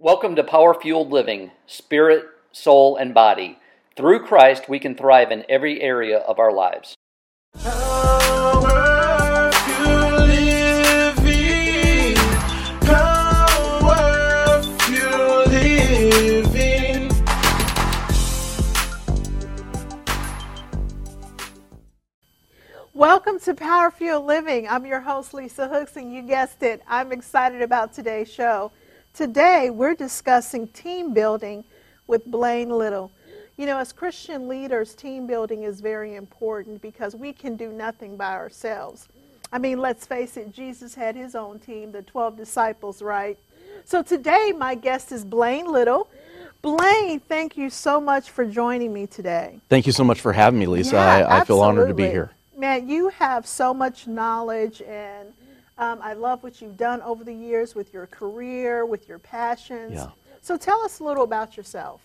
Welcome to Power Fueled Living, Spirit, Soul, and Body. Through Christ, we can thrive in every area of our lives. Power Living. Power. Welcome to Power Fuel Living. I'm your host, Lisa Hooks, and you guessed it, I'm excited about today's show. Today, we're discussing team building with Blain Little. You know, as Christian leaders, team building is very important because we can do nothing by ourselves. I mean, let's face it, Jesus had his own team, the 12 disciples, right? So today, my guest is Blain Little. Blain, thank you so much for joining me today. Thank you so much for having me, Lisa. Yeah, I, I feel honored to be here. Man, you have so much knowledge, and um, I love what you've done over the years with your career, with your passions. Yeah. So tell us a little about yourself.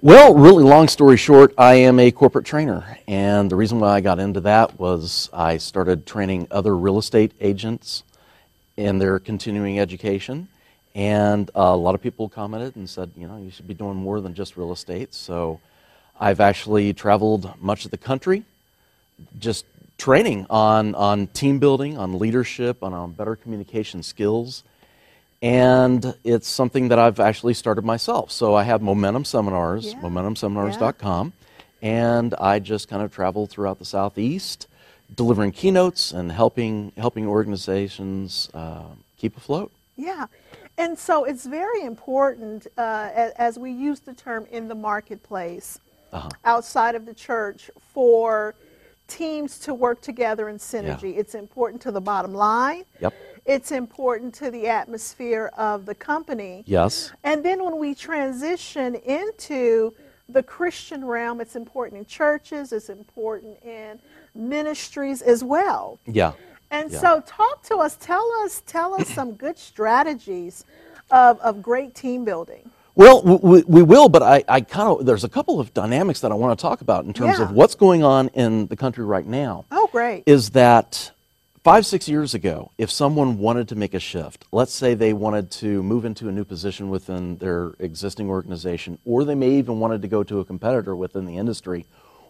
Well, really long story short, I am a corporate trainer. And the reason why I got into that was I started training other real estate agents in their continuing education. And a lot of people commented and said, you know, you should be doing more than just real estate. So I've actually traveled much of the country just training on, on team building, on leadership, on, on better communication skills. And it's something that I've actually started myself. So I have Momentum Seminars, Yeah. momentumseminars.com, and I just kind of travel throughout the Southeast, delivering keynotes and helping, helping organizations uh, keep afloat. Yeah. And so it's very important uh, as, as we use the term in the marketplace Uh-huh. outside of the church for teams to work together in synergy. It's important to the bottom line. Yep. It's important to the atmosphere of the company. Yes. And then when we transition into the Christian realm, it's important in churches, it's important in ministries as well. Yeah. And Yeah. so talk to us, tell us, tell us some good strategies of, of great team building. Well, we, we will, but I, I kind of, there's a couple of dynamics that I want to talk about in terms Yeah. of what's going on in the country right now. Oh, great. is that five, six years ago, if someone wanted to make a shift, let's say they wanted to move into a new position within their existing organization, or they may even wanted to go to a competitor within the industry,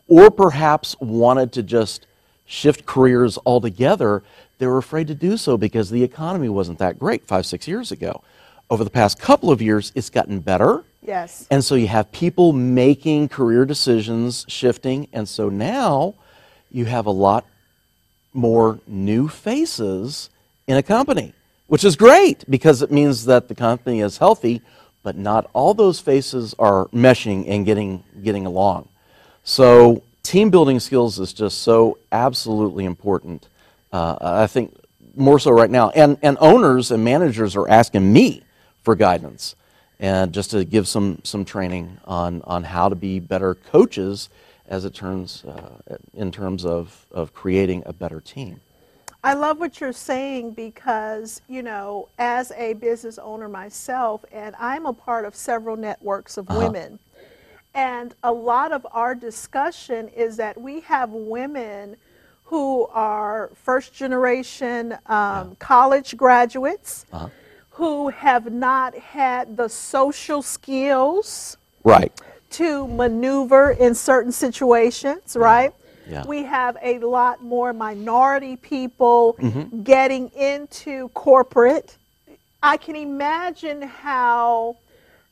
or perhaps wanted to just shift careers altogether, they were afraid to do so because the economy wasn't that great five, six years ago. Over the past couple of years, it's gotten better. yes. And so you have people making career decisions, shifting, and so now you have a lot more new faces in a company, which is great because it means that the company is healthy, but not all those faces are meshing and getting getting along. So team building skills is just so absolutely important. Uh, I think more so right now, and and owners and managers are asking me for guidance. And just to give some some training on on how to be better coaches as it turns uh, in terms of of creating a better team. I love what you're saying because, you know, as a business owner myself, and I'm a part of several networks of women, and a lot of our discussion is that we have women who are first generation um, college graduates who have not had the social skills Right. to maneuver in certain situations, right? Yeah. We have a lot more minority people Mm-hmm. getting into corporate. I can imagine how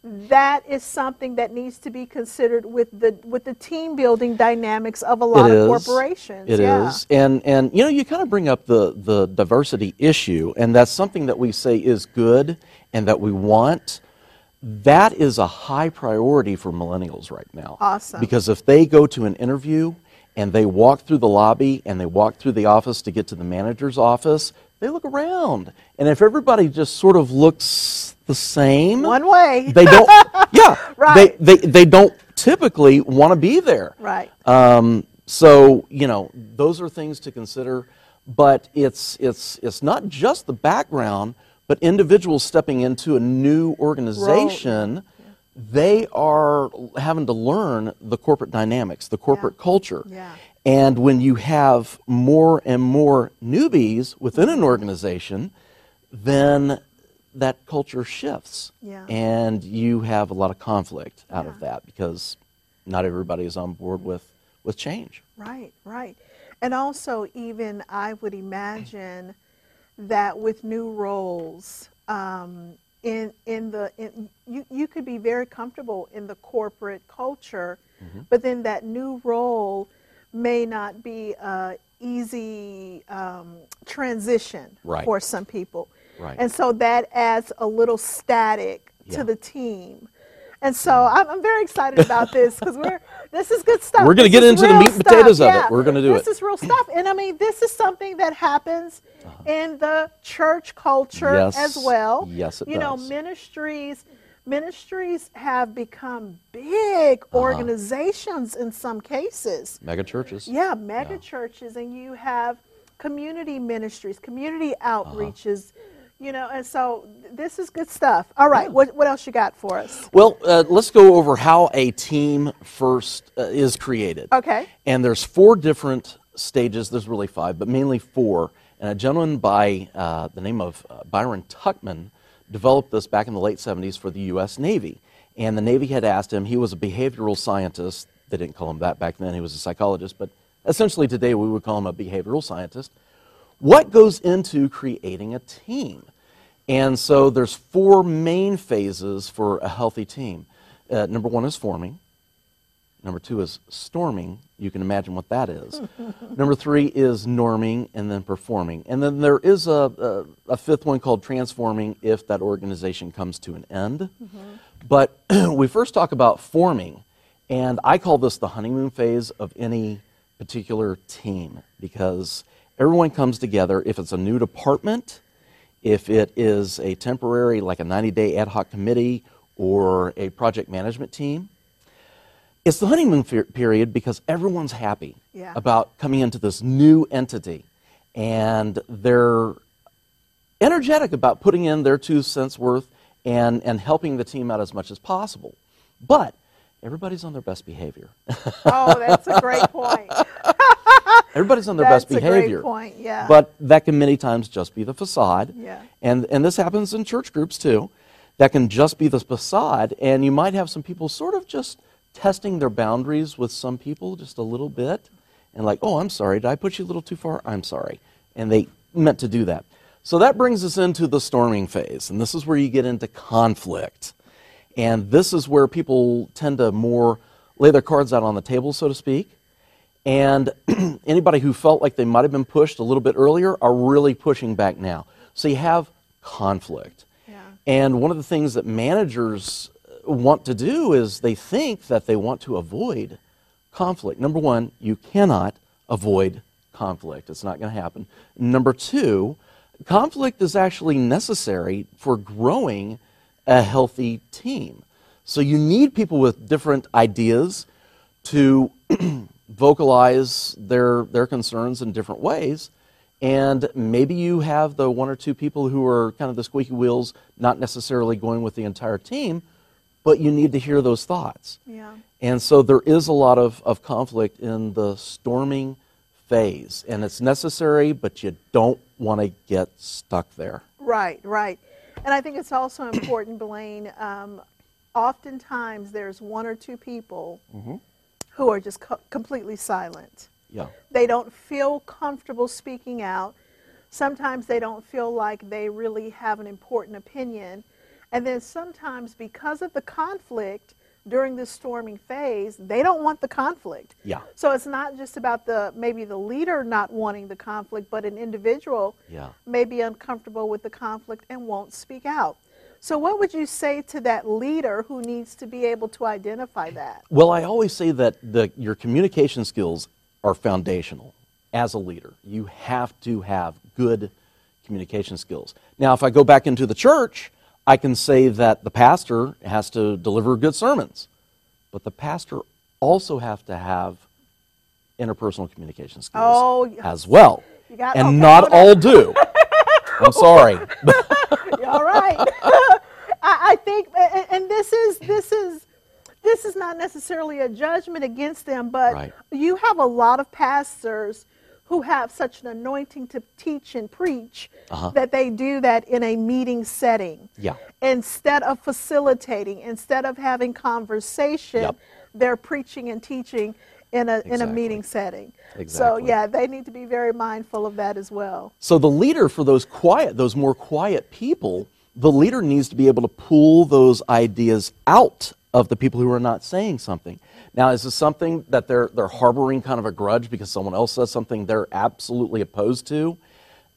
that is something that needs to be considered with the with the team building dynamics of a lot It of is. corporations. It is, yeah. and and you know you kind of bring up the the diversity issue, and that's something that we say is good and that we want. That is a high priority for millennials right now. Awesome. Because if they go to an interview and they walk through the lobby and they walk through the office to get to the manager's office, they look around, and if everybody just sort of looks the same, One way. they don't. yeah, Right. They they they don't typically want to be there. Right. Um, so you know those are things to consider, but it's it's it's not just the background, but individuals stepping into a new organization. They are having to learn the corporate dynamics, the corporate culture. Yeah. And when you have more and more newbies within an organization, then that culture shifts. Yeah. And you have a lot of conflict out of that because not everybody is on board with, with change. Right, right. And also, even I would imagine that with new roles, um, in in the in, you you could be very comfortable in the corporate culture, Mm-hmm. but then that new role may not be a easy um, transition Right. for some people, Right. and so that adds a little static Yeah. to the team. And so I'm, I'm very excited about this because we're this is good stuff. We're gonna get into the meat and potatoes of it. We're gonna do this it. Uh-huh. is real stuff, and I mean this is something that happens in the church culture Yes. as well. Yes, it you know, ministries ministries have become big Uh-huh. organizations in some cases. Mega churches. Yeah, mega churches, and you have community ministries, community Uh-huh. You know, and so this is good stuff. All right, what, what else you got for us? Well, uh, let's go over how a team first uh, is created. Okay. And there's four different stages. There's really five, but mainly four. And a gentleman by uh, the name of uh, Byron Tuckman developed this back in the late 70s for the U.S. Navy. And the Navy had asked him, he was a behavioral scientist. They didn't call him that back then, he was a psychologist, but essentially today we would call him a behavioral scientist. What goes into creating a team? And so there's four main phases for a healthy team. Uh, number one is forming. Number two is storming. You can imagine what that is. Number three is norming and then performing. And then there is a, a, a fifth one called transforming if that organization comes to an end. But we first talk about forming, and I call this the honeymoon phase of any particular team because everyone comes together. If it's a new department, if it is a temporary, like a 90 day ad hoc committee or a project management team, it's the honeymoon period because everyone's happy Yeah. about coming into this new entity and they're energetic about putting in their two cents worth and, and helping the team out as much as possible. But everybody's on their best behavior. Oh, that's a great point. everybody's on their That's best a great behavior. point, yeah. But that can many times just be the facade. Yeah. And, and this happens in church groups too. That can just be the facade, and you might have some people sort of just testing their boundaries with some people just a little bit, and like, oh, I'm sorry, did I put you a little too far? I'm sorry. And they meant to do that. So that brings us into the storming phase, and this is where you get into conflict. And this is where people tend to more lay their cards out on the table, so to speak. And anybody who felt like they might have been pushed a little bit earlier are really pushing back now. So you have conflict. Yeah. And one of the things that managers uh, want to do is they think that they want to avoid conflict. Number one, you cannot avoid conflict, it's not going to happen. Number two, conflict is actually necessary for growing a healthy team. So you need people with different ideas to vocalize their, their concerns in different ways. And maybe you have the one or two people who are kind of the squeaky wheels, not necessarily going with the entire team, but you need to hear those thoughts. Yeah. And so there is a lot of, of conflict in the storming phase. And it's necessary, but you don't want to get stuck there. Right, right. And I think it's also important, Blain. Um, oftentimes, there's one or two people Mm-hmm. Who are just co- completely silent. Yeah. They don't feel comfortable speaking out. Sometimes they don't feel like they really have an important opinion. And then sometimes, because of the conflict during this storming phase, they don't want the conflict. Yeah. So it's not just about the maybe the leader not wanting the conflict, but an individual Yeah. may be uncomfortable with the conflict and won't speak out. So, what would you say to that leader who needs to be able to identify that? Well, I always say that the, your communication skills are foundational as a leader. You have to have good communication skills. Now, if I go back into the church, I can say that the pastor has to deliver good sermons, but the pastor also have to have interpersonal communication skills Oh, as well. Got- and okay, not all do. I'm sorry. All right. I, I think, and, and this is this is this is not necessarily a judgment against them, but Right. you have a lot of pastors who who have such an anointing to teach and preach Uh-huh. that they do that in a meeting setting. Yeah. Instead of facilitating, instead of having conversation, Yep. they're preaching and teaching in a in a meeting setting. So yeah, they need to be very mindful of that as well. So the leader for those quiet, those more quiet people, the leader needs to be able to pull those ideas out of the people who are not saying something. Now, is this something that they're they're harboring kind of a grudge because someone else says something they're absolutely opposed to?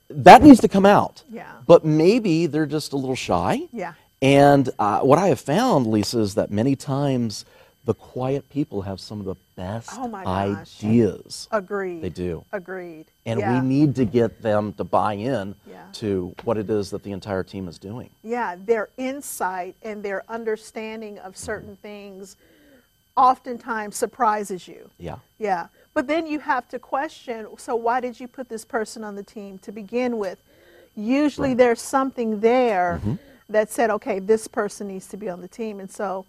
That needs to come out. Yeah. But maybe they're just a little shy. Yeah. And uh, what I have found, Lisa, is that many times the quiet people have some of the best Oh my ideas. Agreed. They do. Agreed. And yeah. we need to get them to buy in Yeah. to what it is that the entire team is doing. yeah, their insight and their understanding of certain things oftentimes surprises you. Yeah. Yeah. But then you have to question so, why did you put this person on the team to begin with? Usually there's something there Mm-hmm. that said, okay, this person needs to be on the team. And so,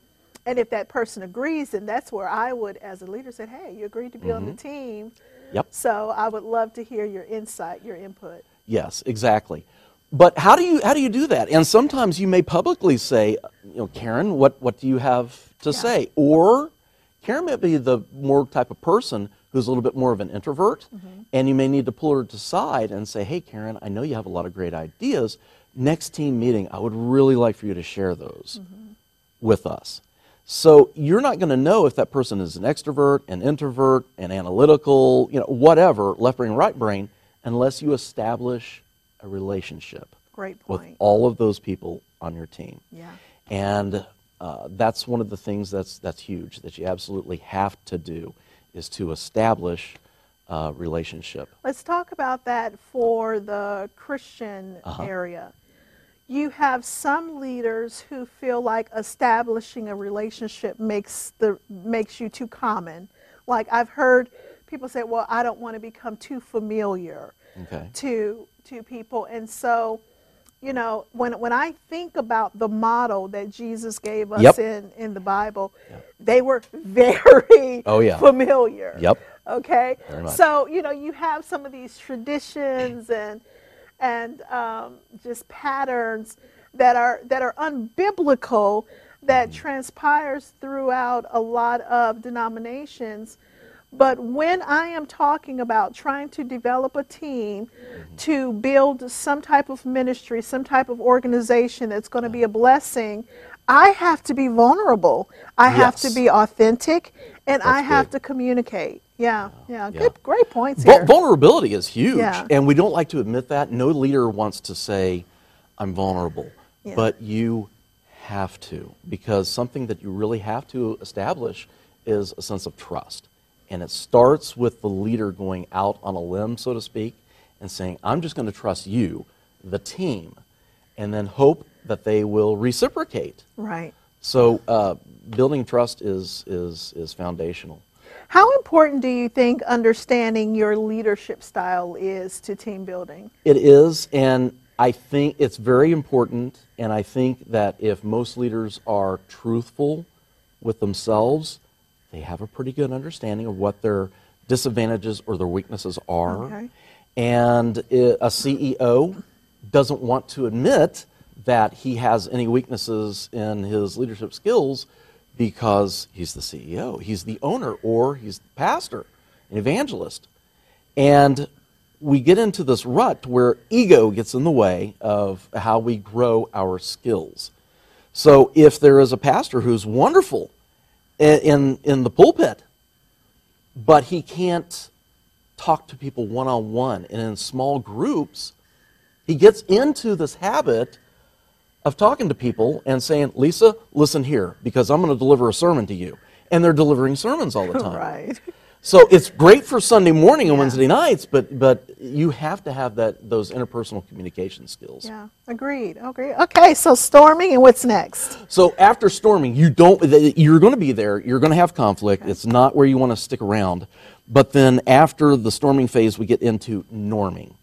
and if that person agrees, then that's where I would, as a leader, say, hey, you agreed to be on the team. Mm-hmm. Yep. So I would love to hear your insight, your input. Yes, exactly. But how do you how do you do that? And sometimes you may publicly say, you know, Karen, what what do you have to Yeah. say? Or Karen may be the more type of person who's a little bit more of an introvert, Mm-hmm. and you may need to pull her to side and say, "Hey, Karen, I know you have a lot of great ideas. Next team meeting, I would really like for you to share those Mm-hmm. with us." So you're not going to know if that person is an extrovert, an introvert, an analytical, you know, whatever, left brain, right brain, unless you establish a relationship Great with all of those people on your team. Yeah. And uh, that's one of the things that's that's huge that you absolutely have to do is to establish a relationship. Let's talk about that for the Christian Uh-huh. area. You have some leaders who feel like establishing a relationship makes the makes you too common. Like I've heard people say, "Well, I don't want to become too familiar Okay. to to people." And so, you know, when when I think about the model that Jesus gave us Yep. in in the Bible, they were very Oh, yeah. familiar. Yep. Okay. So you know you have some of these traditions and and um, just patterns that are that are unbiblical that Mm-hmm. transpires throughout a lot of denominations. But when I am talking about trying to develop a team Mm-hmm. to build some type of ministry, some type of organization that's going to be a blessing, I have to be vulnerable. I have to be authentic and I That's have good. to communicate. Yeah, yeah, Yeah. good, great points here. vulnerability is huge, Yeah. and we don't like to admit that. No leader wants to say, "I'm vulnerable," Yeah. but you have to because something that you really have to establish is a sense of trust, and it starts with the leader going out on a limb, so to speak, and saying, "I'm just going to trust you, the team," and then hope that they will reciprocate. Right. So, uh, building trust is is is foundational. How important do you think understanding your leadership style is to team building? It is, and I think it's very important. And I think that if most leaders are truthful with themselves, they have a pretty good understanding of what their disadvantages or their weaknesses are. Okay. And a CEO doesn't want to admit that he has any weaknesses in his leadership skills because he's the CEO, he's the owner, or he's the pastor, an evangelist. And we get into this rut where ego gets in the way of how we grow our skills. So if there is a pastor who's wonderful in, in the pulpit, but he can't talk to people one on one and in small groups, he gets into this habit of talking to people and saying, Lisa, listen here, because I'm going to deliver a sermon to you. And they're delivering sermons all the time. Right. So it's great for Sunday morning and Yeah. Wednesday nights, but but you have to have that those interpersonal communication skills. Yeah. Agreed. Agreed. Okay. So storming, and what's next? So after storming, you don't you're going to be there. You're going to have conflict. It's not where you want to stick around. But then after the storming phase, we get into norming,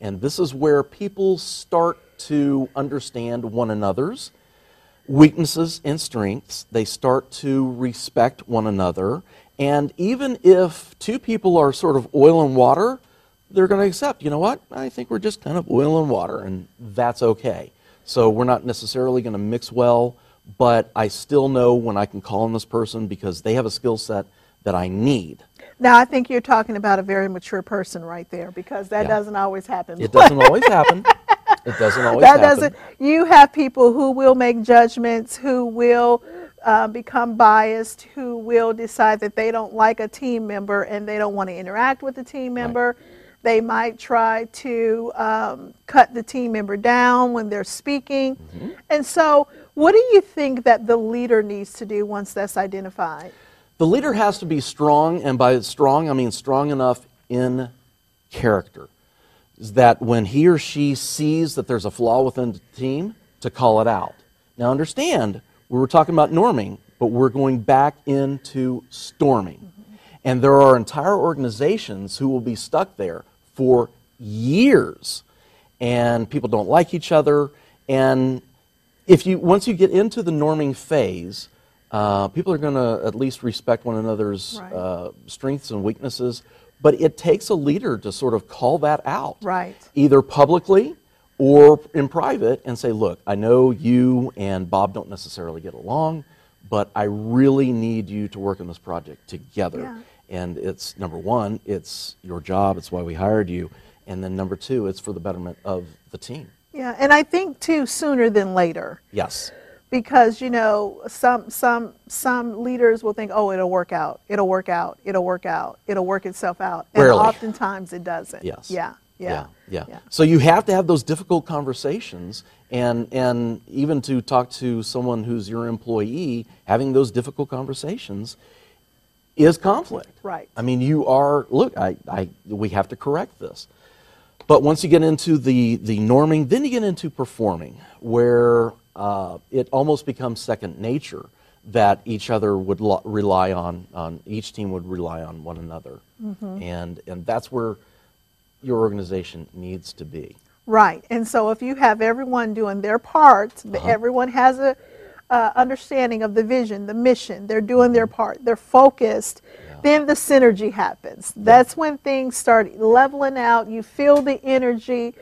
and this is where people start to understand one another's weaknesses and strengths. They start to respect one another. And even if two people are sort of oil and water, they're going to accept, you know what? I think we're just kind of oil and water, and that's okay. So we're not necessarily going to mix well, but I still know when I can call on this person because they have a skill set that I need. Now, I think you're talking about a very mature person right there because that Yeah. doesn't always happen. It doesn't always happen. It doesn't always that happen. doesn't. You have people who will make judgments, who will uh, become biased, who will decide that they don't like a team member and they don't want to interact with the team member. They might try to um, cut the team member down when they're speaking. Mm-hmm. And so, what do you think that the leader needs to do once that's identified? The leader has to be strong, and by strong, I mean strong enough in character. Is that when he or she sees that there's a flaw within the team, to call it out. Now, understand, we were talking about norming, but we're going back into storming. And there are entire organizations who will be stuck there for years, and people don't like each other. And if you once you get into the norming phase, uh, people are going to at least respect one another's Right. uh, strengths and weaknesses. But it takes a leader to sort of call that out, Right. Either publicly or in private, and say, "Look, I know you and Bob don't necessarily get along, but I really need you to work on this project together." Yeah. And it's number one, it's your job. It's why we hired you. And then number two, it's for the betterment of the team. Yeah, and I think too sooner than later. Yes. Because you know some some some leaders will think oh it'll work out it'll work out it'll work out it'll work itself out and Rarely. oftentimes it doesn't Yes. yeah yeah yeah. So you have to have those difficult conversations, and and even to talk to someone who's your employee, having those difficult conversations is conflict. Right. I mean, you are look. I, I we have to correct this. But once you get into the, the norming, then you get into performing, where uh, it almost becomes second nature that each other would lo- rely on, on, each team would rely on one another. And, and that's where your organization needs to be. right. And so if you have everyone doing their part Uh-huh. everyone has a uh, understanding of the vision the mission they're doing their part they're focused then the synergy happens. That's when things start leveling out. You feel the energy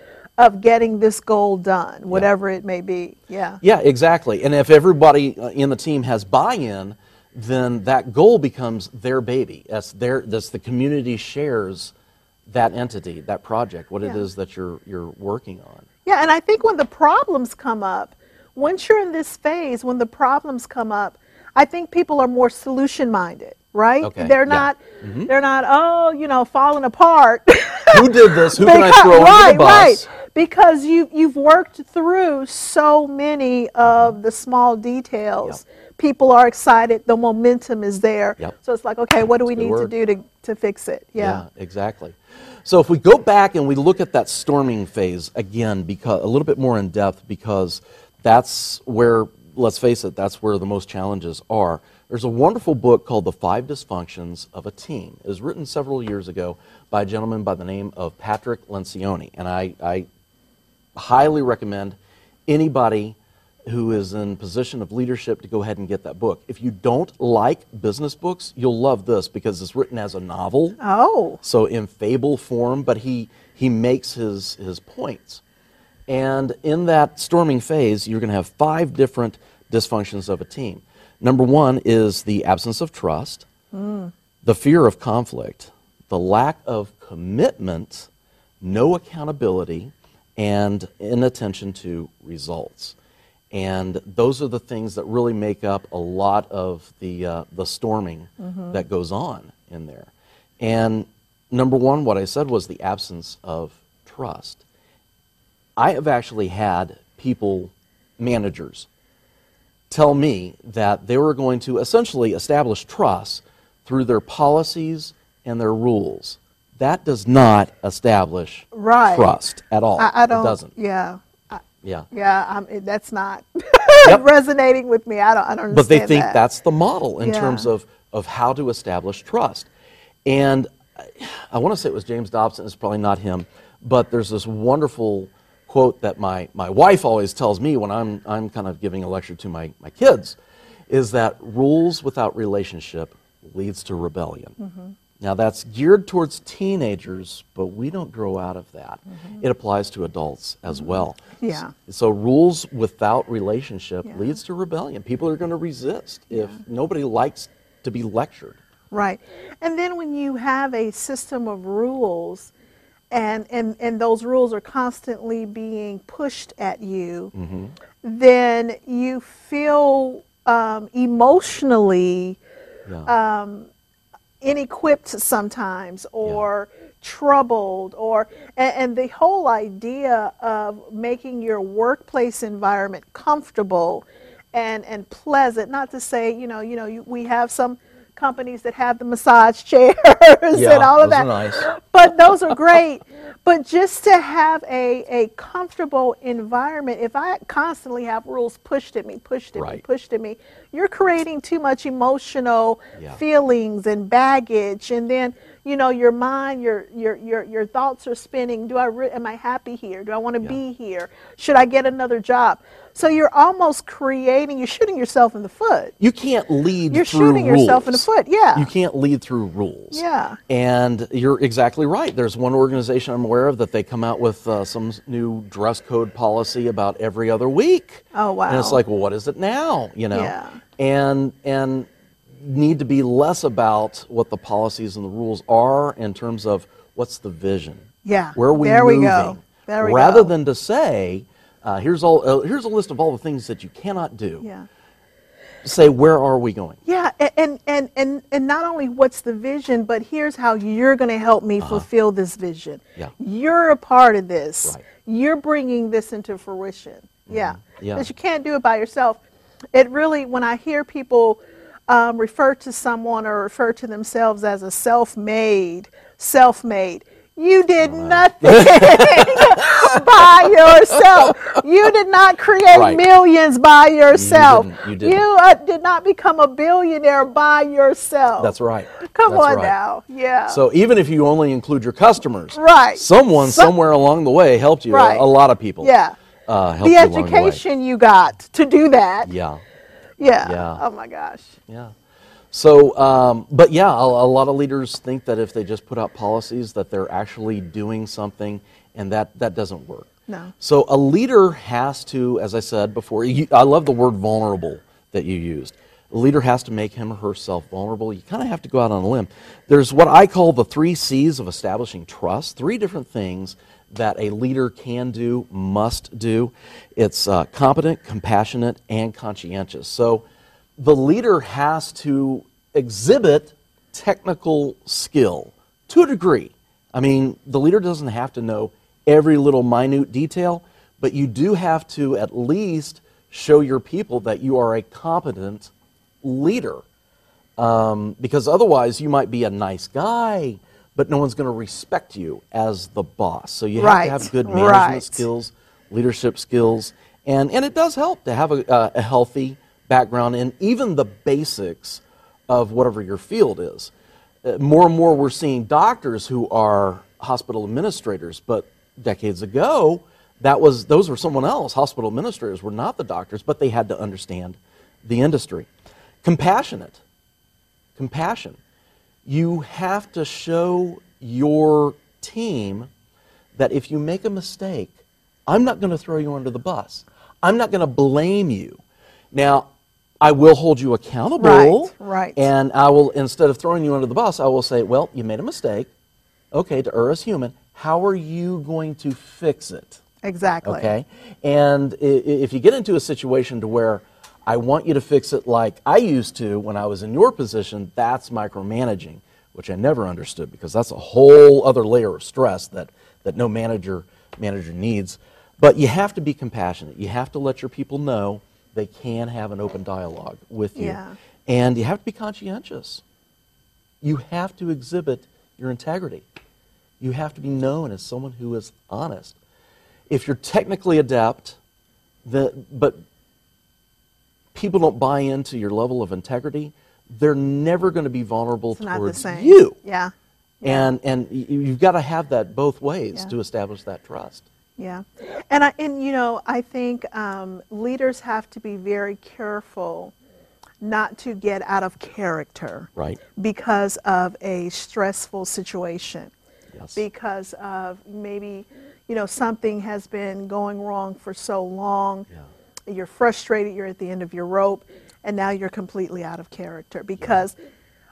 of getting this goal done whatever it may be yeah Yeah, exactly. And if everybody uh, in the team has buy-in, then that goal becomes their baby. That's their. That's the community shares that entity, that project, what it Yeah. is that you're you're working on. Yeah, and I think when the problems come up, once you're in this phase, when the problems come up, I think people are more solution minded, right? Okay, They're yeah. Mm-hmm. not they're not, oh, you know, falling apart. Who did this? Who can I throw under the bus? right. Because you you've worked through so many of mm-hmm. the small details. People are excited, the momentum is there. Yep. So it's like, okay, what do we That's a need good to do to, to fix it? Yeah. exactly. So if we go back and we look at that storming phase again, because a little bit more in depth, because that's where, let's face it, that's where the most challenges are. There's a wonderful book called The Five Dysfunctions of a Team. It was written several years ago by a gentleman by the name of Patrick Lencioni, and I, I highly recommend anybody who is in position of leadership to go ahead and get that book. If you don't like business books, you'll love this because it's written as a novel Oh. so in fable form, but he, he makes his, his points. And in that storming phase, you're going to have five different dysfunctions of a team. Number one is the absence of trust, hmm. the fear of conflict, the lack of commitment, no accountability, and inattention to results. And those are the things that really make up a lot of the, uh, the storming that goes on in there. And number one, what I said was the absence of trust. I have actually had people, managers, tell me that they were going to essentially establish trust through their policies and their rules. That does not establish Right. trust at all. I, I don't It doesn't. yeah. Yeah. Yeah, um, it- that's not Yep. resonating with me. I don't, I don't understand But they think that. that's the model in Yeah. terms of, of how to establish trust. And I, I want to say it was James Dobson, it's probably not him, but there's this wonderful quote that my, my wife always tells me when I'm, I'm kind of giving a lecture to my, my kids is that rules without relationship leads to rebellion. Now, that's geared towards teenagers, but we don't grow out of that. It applies to adults as well. Mm-hmm. Yeah. So, rules without relationship Yeah. leads to rebellion. People are going to resist if nobody likes to be lectured. Right. And then when you have a system of rules and, and, and those rules are constantly being pushed at you, Mm-hmm. then you feel um, emotionally Yeah. um, inequipped sometimes or troubled or and, and the whole idea of making your workplace environment comfortable and and pleasant not to say you know you know you, we have some companies that have the massage chairs Yeah, and all of those that. are nice. but those are great. But just to have a, a comfortable environment if i constantly have rules pushed at me pushed at me pushed at me you're creating too much emotional Yeah. feelings and baggage. And then you know your mind your your your, your thoughts are spinning. Do i re- am i happy here? Do i want to Yeah. be here? Should i get another job so you're almost creating you're shooting yourself in the foot You can't lead You're shooting yourself in the foot, yeah. You can't lead through rules. Yeah. And you're exactly right. There's one organization I'm aware of that they come out with uh, some new dress code policy about every other week. Oh, wow. And it's like, well, what is it now? You know. Yeah. And and need to be less about what the policies and the rules are in terms of what's the vision. Yeah. Where are we There we go. There we Rather go. than to say, uh, here's all uh, here's a list of all the things that you cannot do. yeah Say, where are we going? Yeah, and and and and not only what's the vision, but here's how you're going to help me fulfill this vision. Uh-huh. Yeah. You're a part of this. Right. You're bringing this into fruition. Yeah. Yeah. Because you can't do it by yourself. It really, when I hear people um, refer to someone or refer to themselves as a self-made, self-made. You did nothing by yourself. You did not create Right. millions by yourself. didn't. You didn't. You, uh, did not become a billionaire by yourself. That's right. Come That's on right. now. Yeah. So even if you only include your customers, Right. Someone Some- somewhere along the way helped you. Right. A, a lot of people. yeah. Uh, helped The you along the education you got to do that. Yeah. Yeah. Yeah. Oh my gosh. Yeah. So, um, but yeah, a, a lot of leaders think that if they just put out policies, that they're actually doing something, and that that doesn't work. No. So a leader has to, as I said before, you, I love the word vulnerable that you used. A leader has to make him or herself vulnerable. You kind of have to go out on a limb. There's what I call the three C's of establishing trust. Three different things that a leader can do, must do. It's uh, competent, compassionate, and conscientious. So the leader has to exhibit technical skill to a degree. I mean, the leader doesn't have to know every little minute detail, but you do have to at least show your people that you are a competent leader. Um, because otherwise, you might be a nice guy, but no one's going to respect you as the boss. So you have Right, to have good management right. skills, leadership skills, and, and it does help to have a, uh, a healthy background in even the basics of whatever your field is. Uh, more and more, we're seeing doctors who are hospital administrators, but decades ago, that was those were someone else. Hospital administrators were not the doctors, but they had to understand the industry. Compassionate, compassion. You have to show your team that if you make a mistake, I'm not going to throw you under the bus. I'm not going to blame you. Now, I will hold you accountable. Right, right. And I will, instead of throwing you under the bus, I will say, well, you made a mistake. Okay, to err as human, how are you going to fix it? Exactly. Okay? And if you get into a situation to where I want you to fix it like I used to when I was in your position, that's micromanaging, which I never understood because that's a whole other layer of stress that, that no manager manager needs. But you have to be compassionate. You have to let your people know they can have an open dialogue with you. Yeah. And you have to be conscientious. You have to exhibit your integrity. You have to be known as someone who is honest. If you're technically adept, the, but people don't buy into your level of integrity, they're never going to be vulnerable It's towards you. Yeah. And, and you've got to have that both ways Yeah. to establish that trust. Yeah, and I and you know I think um, leaders have to be very careful not to get out of character Right. because of a stressful situation, Yes. because of maybe, you know, something has been going wrong for so long. Yeah. You're frustrated, you're at the end of your rope, and now you're completely out of character because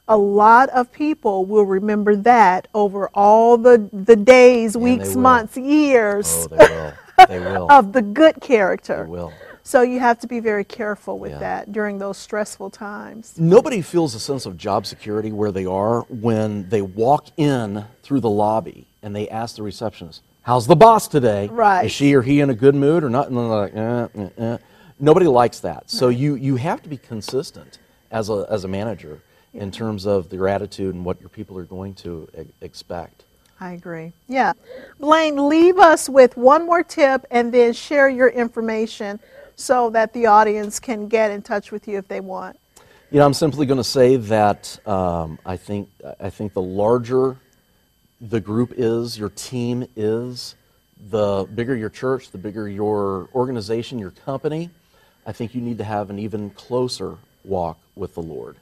a lot of people will remember that over all the, the days, weeks, months, years Oh, they will. They will. of the good character. They will. So you have to be very careful with Yeah. that during those stressful times. Nobody feels a sense of job security where they are when they walk in through the lobby and they ask the receptionist, "How's the boss today? Right. Is she or he in a good mood or not?" And they're like, eh, eh, eh. Nobody likes that. So you you have to be consistent as a as a manager in terms of your attitude and what your people are going to e- expect. I agree. Yeah. Blain, leave us with one more tip and then share your information so that the audience can get in touch with you if they want. You know, I'm simply going to say that um, I think I think the larger the group is, your team is, the bigger your church, the bigger your organization, your company. I think you need to have an even closer walk with the Lord,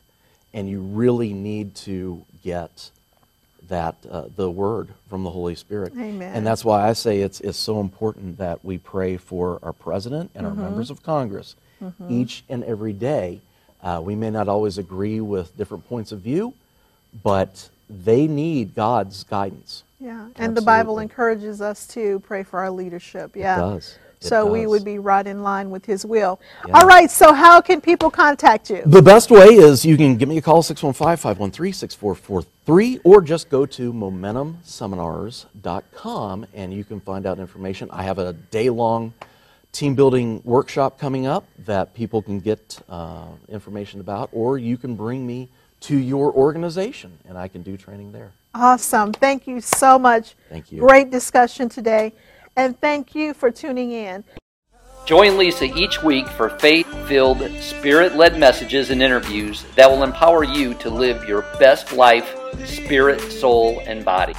and you really need to get that uh, the word from the Holy Spirit. Amen. And that's why I say it's it's so important that we pray for our president and our members of Congress each and every day. Uh, we may not always agree with different points of view, but they need God's guidance. Yeah. And the Bible encourages us to pray for our leadership. Yeah. does. So we would be right in line with his will. Yeah. All right. So how can people contact you? The best way is you can give me a call, 615 513 6443, or just go to momentumseminars.com and you can find out information. I have a day long team building workshop coming up that people can get uh, information about, or you can bring me to your organization and I can do training there. Awesome. Thank you so much. Thank you. Great discussion today. And thank you for tuning in. Join Lisa each week for faith filled, spirit led messages and interviews that will empower you to live your best life, spirit, soul, and body.